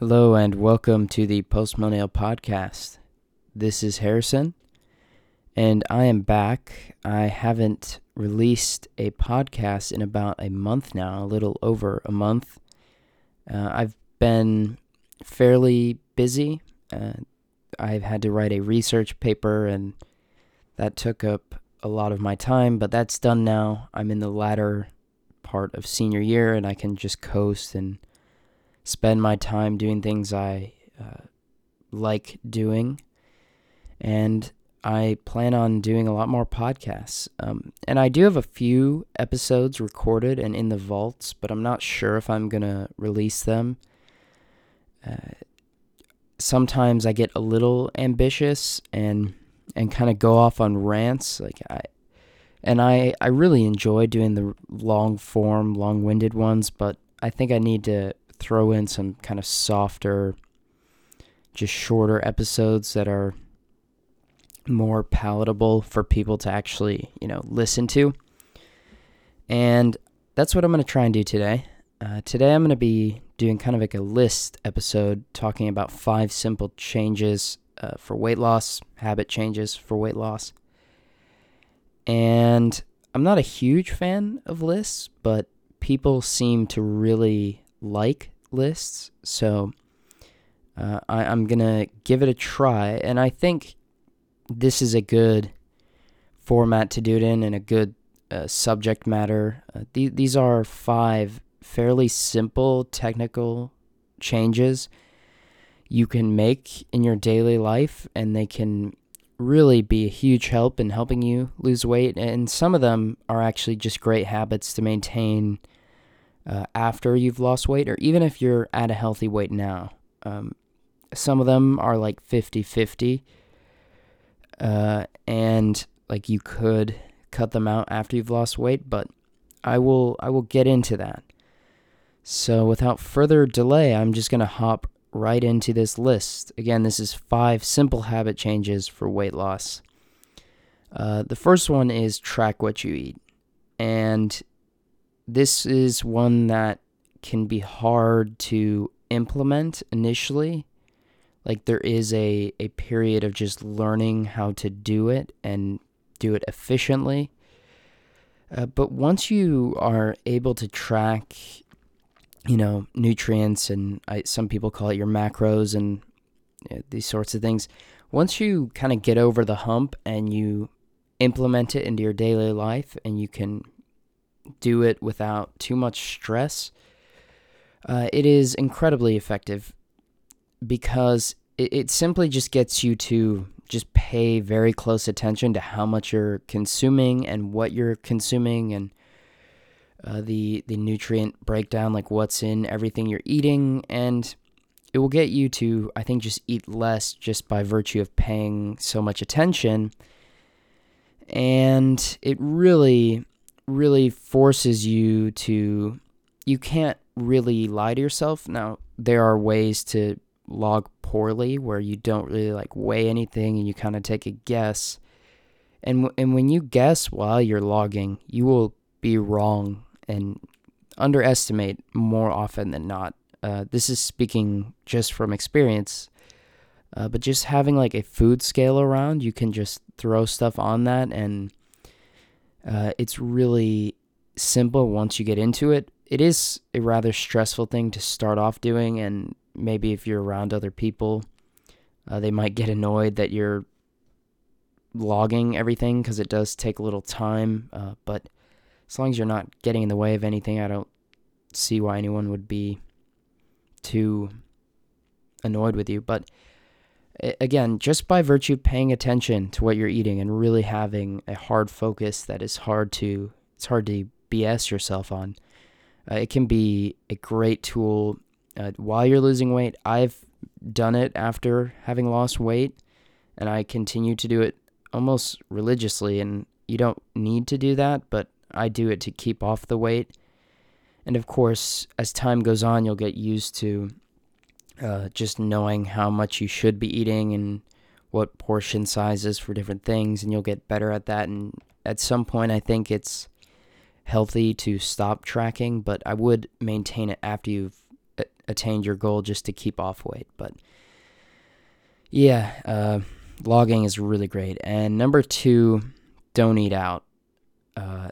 Hello and welcome to the Post Podcast. This is Harrison, and I am back. I haven't released a podcast in about a month now, a little over a month. Uh, I've been fairly busy. Uh, I've had to write a research paper, and that took up a lot of my time, but that's done now. I'm in the latter part of senior year, and I can just coast and spend my time doing things I uh, like doing. And I plan on doing a lot more podcasts. Um, and I do have a few episodes recorded and in the vaults, but I'm not sure if I'm going to release them. Uh, sometimes I get a little ambitious and and kind of go off on rants like I and I I really enjoy doing the long form, long-winded ones, but I think I need to throw in some kind of softer, just shorter episodes that are more palatable for people to actually, you know, listen to. And that's what I'm going to try and do today. Uh, today, I'm going to be doing kind of like a list episode talking about five simple changes uh, for weight loss, habit changes for weight loss. And I'm not a huge fan of lists, but people seem to really like lists. So uh, I, I'm going to give it a try. And I think this is a good format to do it in and a good uh, subject matter. Uh, th- these are five fairly simple technical changes you can make in your daily life, and they can really be a huge help in helping you lose weight. And some of them are actually just great habits to maintain uh, after you've lost weight, or even if you're at a healthy weight now. Um, some of them are like 50 50, uh, and like you could cut them out after you've lost weight, but I will I will get into that. So without further delay, I'm just gonna hop right into this list. Again, this is five simple habit changes for weight loss. Uh, the first one is track what you eat, and this is one that can be hard to implement initially. Like there is a, a period of just learning how to do it and do it efficiently. Uh, but once you are able to track, you know, nutrients and I, some people call it your macros and you know, these sorts of things, once you kind of get over the hump and you implement it into your daily life and you can do it without too much stress, uh, it is incredibly effective because it, it simply just gets you to just pay very close attention to how much you're consuming and what you're consuming and uh, the the nutrient breakdown, like what's in everything you're eating, and it will get you to I think just eat less just by virtue of paying so much attention. And it really really forces you to you can't really lie to yourself. Now, there are ways to log poorly where you don't really like weigh anything and you kind of take a guess. And and when you guess while you're logging, you will be wrong and underestimate more often than not. Uh, this is speaking just from experience. Uh, but just having like a food scale around, you can just throw stuff on that and uh, it's really simple once you get into it. It is a rather stressful thing to start off doing, and maybe if you're around other people, uh, they might get annoyed that you're logging everything because it does take a little time. Uh, but as long as you're not getting in the way of anything, I don't see why anyone would be too annoyed with you. But again, just by virtue of paying attention to what you're eating and really having a hard focus that is hard to it's hard to BS yourself on. Uh, it can be a great tool uh, while you're losing weight. I've done it after having lost weight, and I continue to do it almost religiously. And you don't need to do that, but I do it to keep off the weight. And of course, as time goes on, you'll get used to uh, just knowing how much you should be eating and what portion sizes for different things, and you'll get better at that. And at some point, I think it's healthy to stop tracking, but I would maintain it after you've attained your goal just to keep off weight. But yeah, uh, logging is really great. And number two, don't eat out. Uh,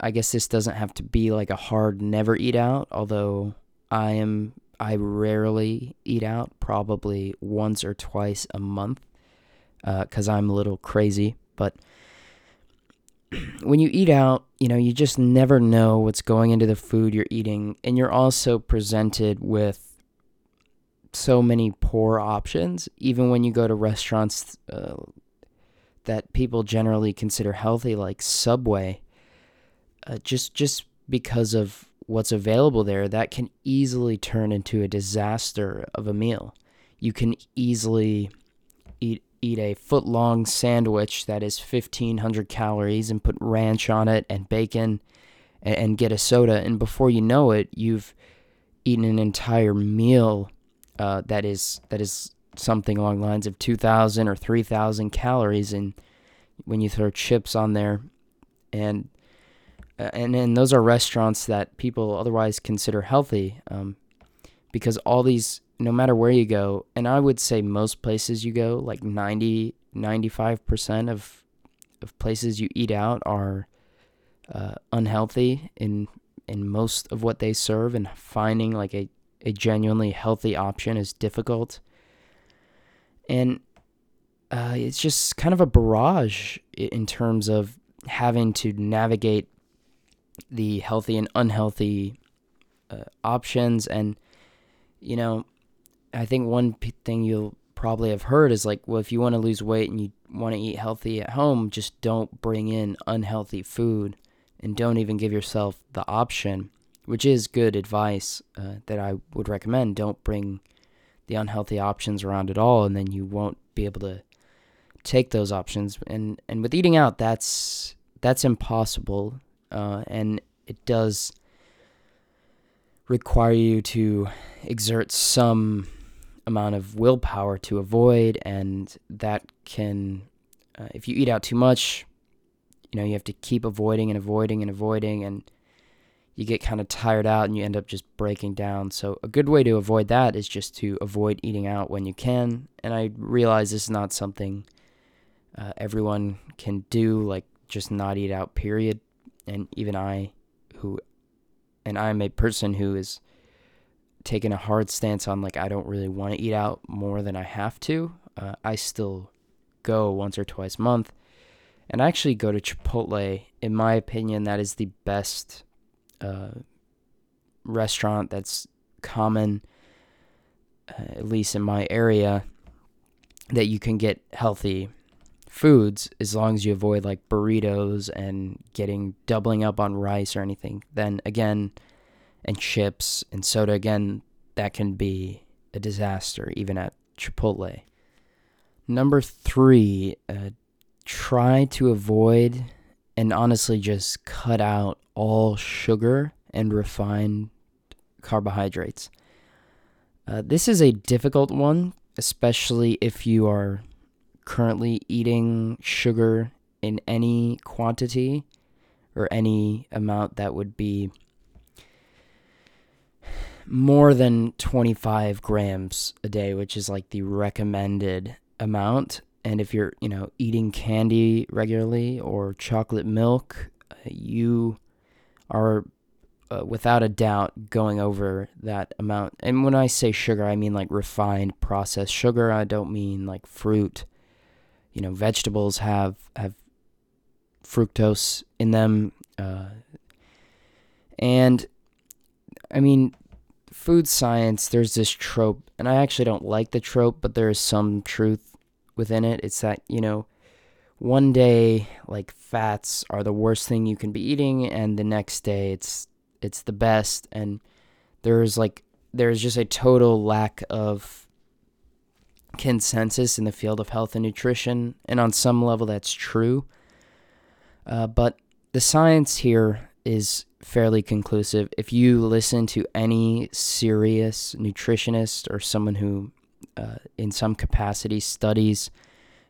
I guess this doesn't have to be like a hard never eat out, although I am I rarely eat out, probably once or twice a month, because uh, I'm a little crazy. But when you eat out, you know, you just never know what's going into the food you're eating, and you're also presented with so many poor options, even when you go to restaurants uh, that people generally consider healthy, like Subway. Uh, just just because of what's available there, that can easily turn into a disaster of a meal. You can easily eat eat a foot long sandwich that is 1500 calories and put ranch on it and bacon and, and, get a soda and before you know it you've eaten an entire meal uh, that is that is something along the lines of 2000 or 3000 calories and when you throw chips on there and and and those are restaurants that people otherwise consider healthy um, because all these no matter where you go and i would say most places you go like 90 95% of of places you eat out are uh, unhealthy in in most of what they serve and finding like a, a genuinely healthy option is difficult. And uh, it's just kind of a barrage in terms of having to navigate the healthy and unhealthy uh, options. And, you know, I think one p- thing you'll probably have heard is like, well, if you want to lose weight and you want to eat healthy at home, just don't bring in unhealthy food and don't even give yourself the option, which is good advice uh, that I would recommend. Don't bring the unhealthy options around at all, and then you won't be able to take those options. And and with eating out, that's that's impossible uh, and it does require you to exert some amount of willpower to avoid, and that can, uh, if you eat out too much, you know, you have to keep avoiding and avoiding and avoiding, and you get kind of tired out and you end up just breaking down. So, a good way to avoid that is just to avoid eating out when you can. And I realize this is not something uh, everyone can do, like just not eat out, period and even I, who, and I'm a person who is taking a hard stance on like I don't really want to eat out more than I have to. Uh, I still go once or twice a month, and I actually go to Chipotle. In my opinion, that is the best uh, restaurant that's common, uh, at least in my area, that you can get healthy foods as long as you avoid like burritos and getting doubling up on rice or anything then again and chips and soda again that can be a disaster even at chipotle. Number three uh, try to avoid and honestly just cut out all sugar and refined carbohydrates. Uh, this is a difficult one especially if you are currently eating sugar in any quantity or any amount that would be more than 25 grams a day, which is like the recommended amount. And if you're, you know, eating candy regularly or chocolate milk, you are uh, without a doubt going over that amount. And when I say sugar, I mean like refined processed sugar. I don't mean like fruit you know, vegetables have have fructose in them, uh, and I mean, food science. There's this trope, and I actually don't like the trope, but there is some truth within it. It's that you know, one day like fats are the worst thing you can be eating, and the next day it's it's the best, and there's like there's just a total lack of consensus in the field of health and nutrition, and on some level that's true. Uh, but the science here is fairly conclusive. If you listen to any serious nutritionist or someone who, uh, in some capacity, studies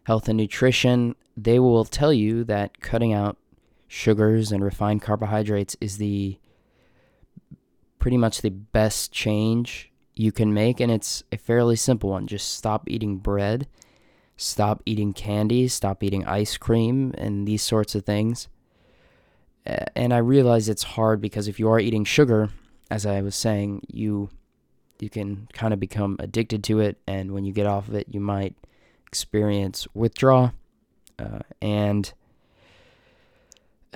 health and nutrition, they will tell you that cutting out sugars and refined carbohydrates is the pretty much the best change you can make, and it's a fairly simple one. Just stop eating bread, stop eating candy, stop eating ice cream, and these sorts of things. And I realize it's hard because if you are eating sugar, as I was saying, you you can kind of become addicted to it, and when you get off of it, you might experience withdrawal, uh, and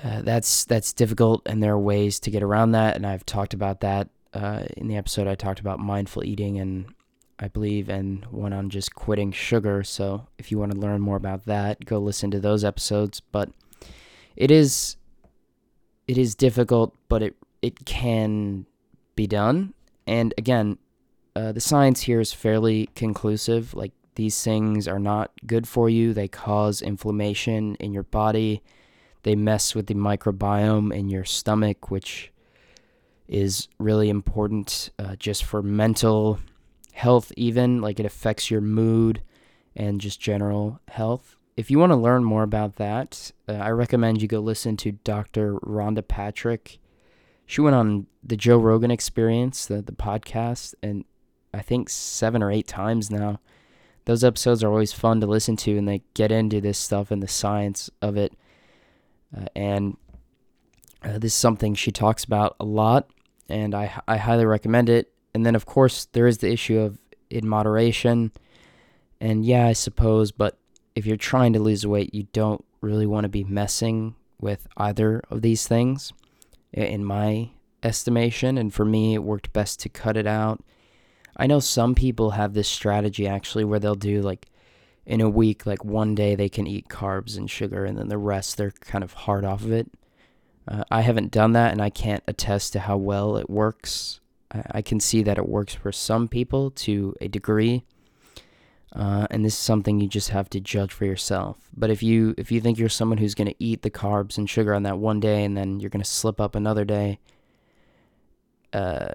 uh, that's that's difficult. And there are ways to get around that, and I've talked about that uh, in the episode. I talked about mindful eating, and I believe, and one on just quitting sugar. So if you want to learn more about that, go listen to those episodes. But it is it is difficult, but it it can be done. And again, uh, the science here is fairly conclusive. Like these things are not good for you. They cause inflammation in your body. They mess with the microbiome in your stomach, which is really important uh, just for mental health, even. Like it affects your mood and just general health. If you want to learn more about that, uh, I recommend you go listen to Dr. Rhonda Patrick. She went on the Joe Rogan Experience, the, the podcast, and I think seven or eight times now. Those episodes are always fun to listen to, and they get into this stuff and the science of it. Uh, and uh, this is something she talks about a lot, and I, I highly recommend it. And then, of course, there is the issue of in moderation. And yeah, I suppose, but if you're trying to lose weight, you don't really want to be messing with either of these things, in my estimation. And for me, it worked best to cut it out I know some people have this strategy actually where they'll do like in a week, like one day they can eat carbs and sugar, and then the rest they're kind of hard off of it. Uh, I haven't done that, and I can't attest to how well it works. I, I can see that it works for some people to a degree, uh, and this is something you just have to judge for yourself. But if you if you think you're someone who's going to eat the carbs and sugar on that one day, and then you're going to slip up another day, uh,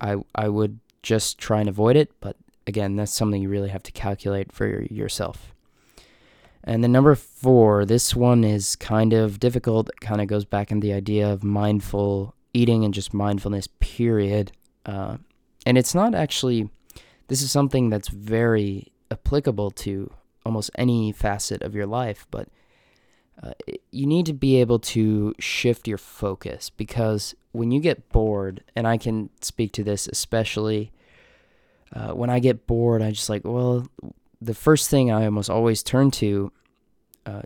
I I would just try and avoid it. But again, that's something you really have to calculate for yourself. And then number four, this one is kind of difficult. It kind of goes back in the idea of mindful eating and just mindfulness, period. Uh, and it's not actually, this is something that's very applicable to almost any facet of your life, but uh, you need to be able to shift your focus because when you get bored, and I can speak to this especially uh, when I get bored, I just like, well, the first thing I almost always turn to, uh,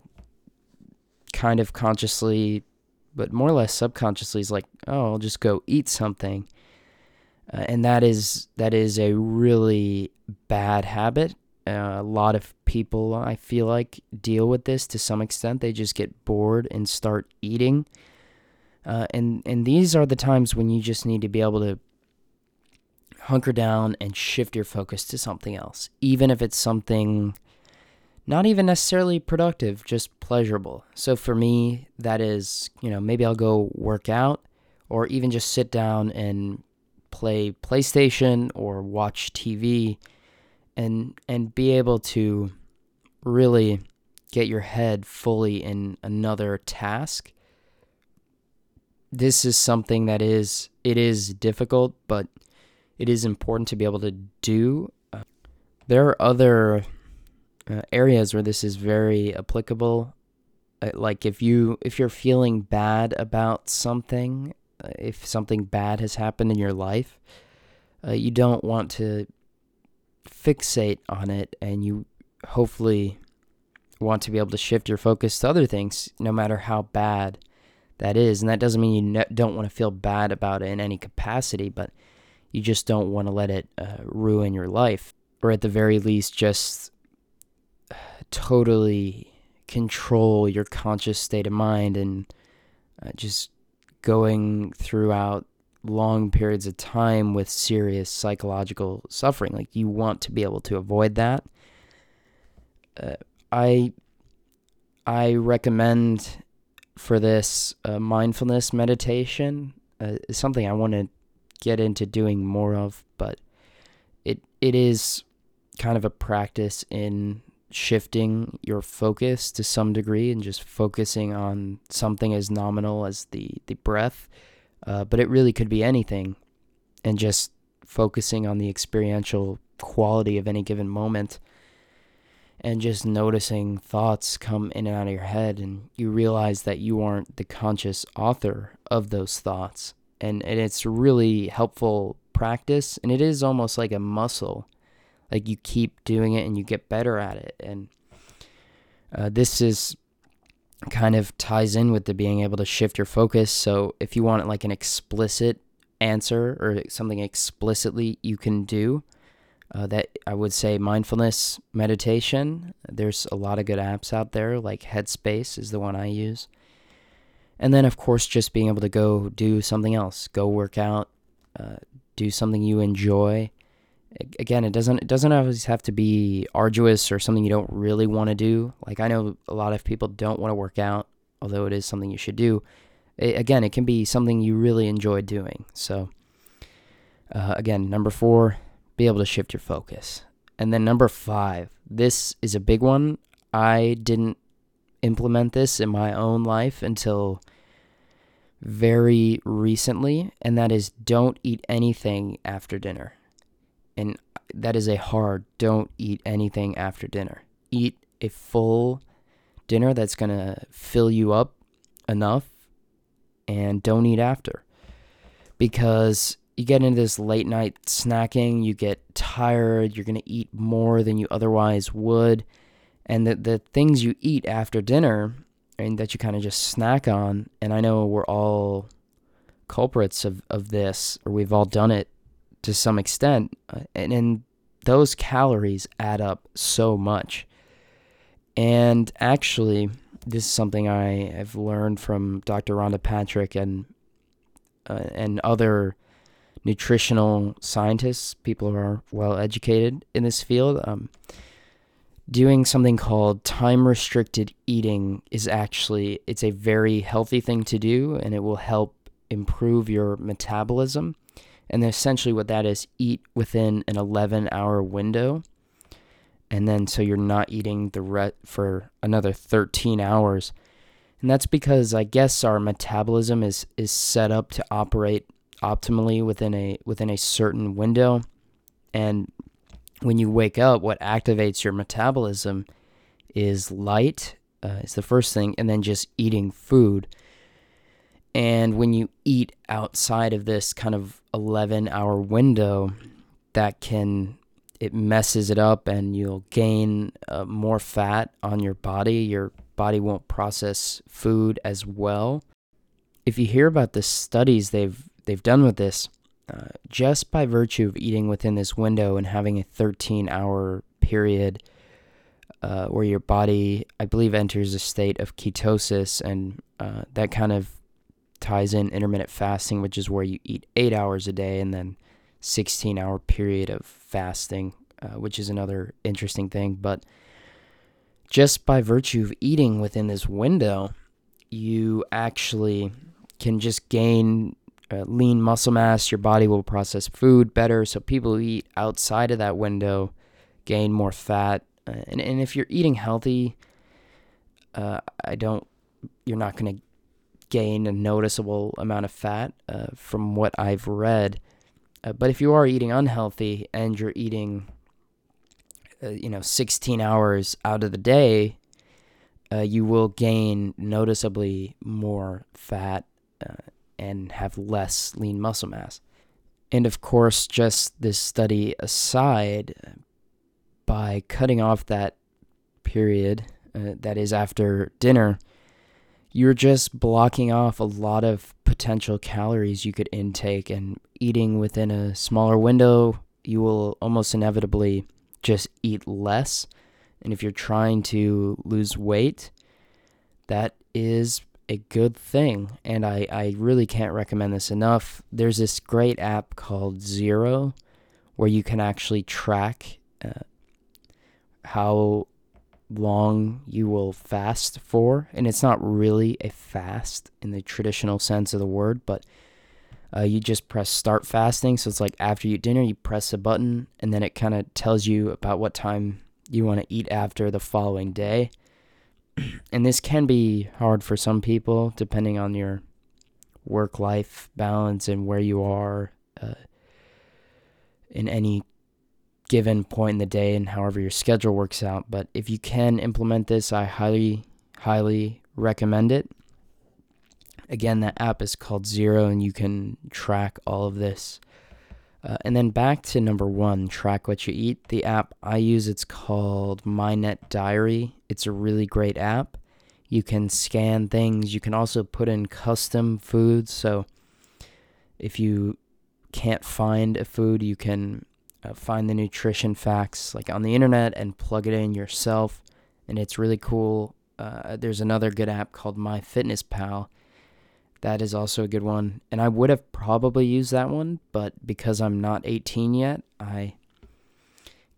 kind of consciously, but more or less subconsciously, is like, oh, I'll just go eat something. Uh, and that is that is a really bad habit. Uh, a lot of people, I feel like, deal with this to some extent. They just get bored and start eating. Uh, and and these are the times when you just need to be able to hunker down and shift your focus to something else, even if it's something not even necessarily productive, just pleasurable. So for me, that is, you know, maybe I'll go work out or even just sit down and play PlayStation or watch TV and and be able to really get your head fully in another task. This is something that is it is difficult, but it is important to be able to do. Uh, there are other uh, areas where this is very applicable. Uh, like if you if you're feeling bad about something, if something bad has happened in your life, you don't want to fixate on it, and you hopefully want to be able to shift your focus to other things, no matter how bad that is. And that doesn't mean you ne- don't want to feel bad about it in any capacity, but you just don't want to let it uh, ruin your life, or at the very least, just totally control your conscious state of mind and uh, just going throughout long periods of time with serious psychological suffering. Like you want to be able to avoid that. Uh, I I recommend for this uh, mindfulness meditation. Uh, something I want to get into doing more of, but it it is kind of a practice in shifting your focus to some degree and just focusing on something as nominal as the the breath. Uh, but it really could be anything. and just focusing on the experiential quality of any given moment and just noticing thoughts come in and out of your head and you realize that you aren't the conscious author of those thoughts and, and it's really helpful practice and it is almost like a muscle like you keep doing it and you get better at it and uh, this is kind of ties in with the being able to shift your focus so if you want like an explicit answer or something explicitly you can do uh, that I would say mindfulness meditation. There's a lot of good apps out there, like Headspace is the one I use. And then, of course, just being able to go do something else, go work out, uh, do something you enjoy. Again, it doesn't it doesn't always have to be arduous or something you don't really want to do. Like I know a lot of people don't want to work out, although it is something you should do. It, again, it can be something you really enjoy doing. So, uh, again, number four, be able to shift your focus. And then number five, this is a big one. I didn't implement this in my own life until very recently, and that is don't eat anything after dinner. And that is a hard don't eat anything after dinner. Eat a full dinner that's going to fill you up enough and don't eat after. Because you get into this late night snacking, you get tired, you're going to eat more than you otherwise would. And the, the things you eat after dinner and that you kind of just snack on, and I know we're all culprits of, of this, or we've all done it to some extent, uh, and, and those calories add up so much. And actually, this is something I have learned from Dr. Rhonda Patrick and uh, and other nutritional scientists, people who are well educated in this field. Um, doing something called time restricted eating is actually it's a very healthy thing to do and it will help improve your metabolism. And essentially what that is eat within an 11 hour window and then so you're not eating the re- for another 13 hours. And that's because i guess our metabolism is is set up to operate optimally within a within a certain window. And when you wake up what activates your metabolism is light uh, is the first thing and then just eating food. And when you eat outside of this kind of 11 hour window that can it messes it up and you'll gain uh, more fat on your body. Your body won't process food as well. If you hear about the studies they've they've done with this, just by virtue of eating within this window and having a 13 hour period uh, where your body, I believe, enters a state of ketosis, and uh, that kind of ties in intermittent fasting, which is where you eat eight hours a day and then 16 hour period of fasting, uh, which is another interesting thing. But just by virtue of eating within this window, you actually can just gain uh, lean muscle mass, your body will process food better. So people who eat outside of that window gain more fat. Uh, and, and if you're eating healthy, uh, I don't, you're not going to gain a noticeable amount of fat uh, from what I've read. Uh, but if you are eating unhealthy and you're eating, uh, you know, 16 hours out of the day, you will gain noticeably more fat and have less lean muscle mass. And of course, just this study aside, by cutting off that period uh, that is after dinner, you're just blocking off a lot of potential calories you could intake and eating within a smaller window, you will almost inevitably just eat less. And if you're trying to lose weight, that is a good thing, and I, I really can't recommend this enough. There's this great app called Zero where you can actually track uh, how long you will fast for. And it's not really a fast in the traditional sense of the word, but uh, you just press start fasting. So it's like after you eat dinner, you press a button, and then it kind of tells you about what time you want to eat after the following day and this can be hard for some people depending on your work life balance and where you are. Uh, in any given point in the day and however your schedule works out. But if you can implement this, I highly, highly recommend it. Again, that app is called Zero, and you can track all of this. Uh, and then back to number one, track what you eat. The app I use, it's called MyNetDiary. It's a really great app. You can scan things. You can also put in custom foods. So if you can't find a food, you can uh, find the nutrition facts like on the internet and plug it in yourself. And it's really cool. Uh, there's another good app called MyFitnessPal that is also a good one. And I would have probably used that one, but because I'm not 18 yet, I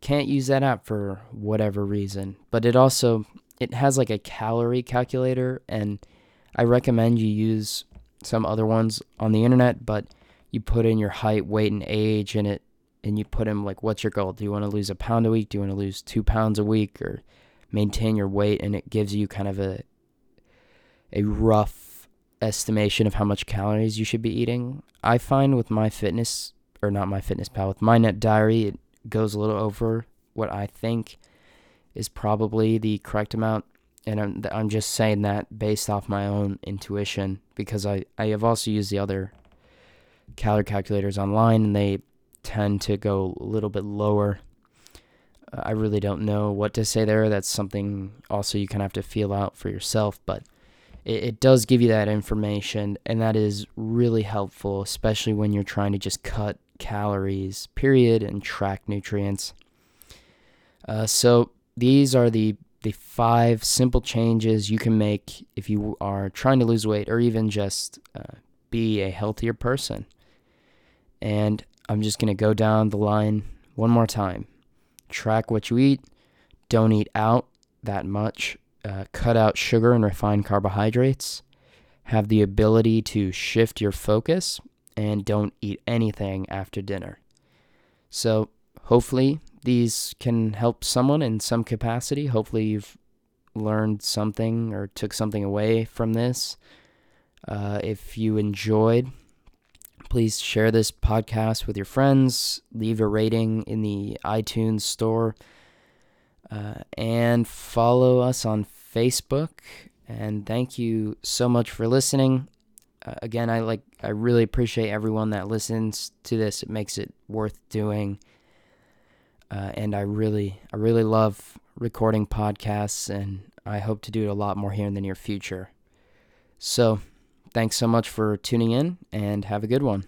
can't use that app for whatever reason. But it also it has like a calorie calculator and I recommend you use some other ones on the internet, but you put in your height, weight, and age in it, and you put in like, what's your goal? Do you want to lose a pound a week? Do you want to lose two pounds a week, or maintain your weight? And it gives you kind of a a rough estimation of how much calories you should be eating. I find with my fitness or not my fitness pal with my net Diary, it goes a little over what I think is probably the correct amount. And I'm, I'm just saying that based off my own intuition because I, I have also used the other calorie calculators online and they tend to go a little bit lower. Uh, I really don't know what to say there. That's something also you kind of have to feel out for yourself. But it, it does give you that information, and that is really helpful, especially when you're trying to just cut calories, period, and track nutrients. Uh, so these are the the five simple changes you can make if you are trying to lose weight or even just uh, be a healthier person. And I'm just going to go down the line one more time. Track what you eat. Don't eat out that much uh, cut out sugar and refined carbohydrates, have the ability to shift your focus, and don't eat anything after dinner. So, hopefully, these can help someone in some capacity. Hopefully, you've learned something or took something away from this. Uh, if you enjoyed, please share this podcast with your friends, leave a rating in the iTunes store, uh, and follow us on Facebook. And thank you so much for listening. Uh, again, I like I really appreciate everyone that listens to this. It makes it worth doing. Uh, and I really I really love recording podcasts and I hope to do it a lot more here in the near future. So, thanks so much for tuning in and have a good one.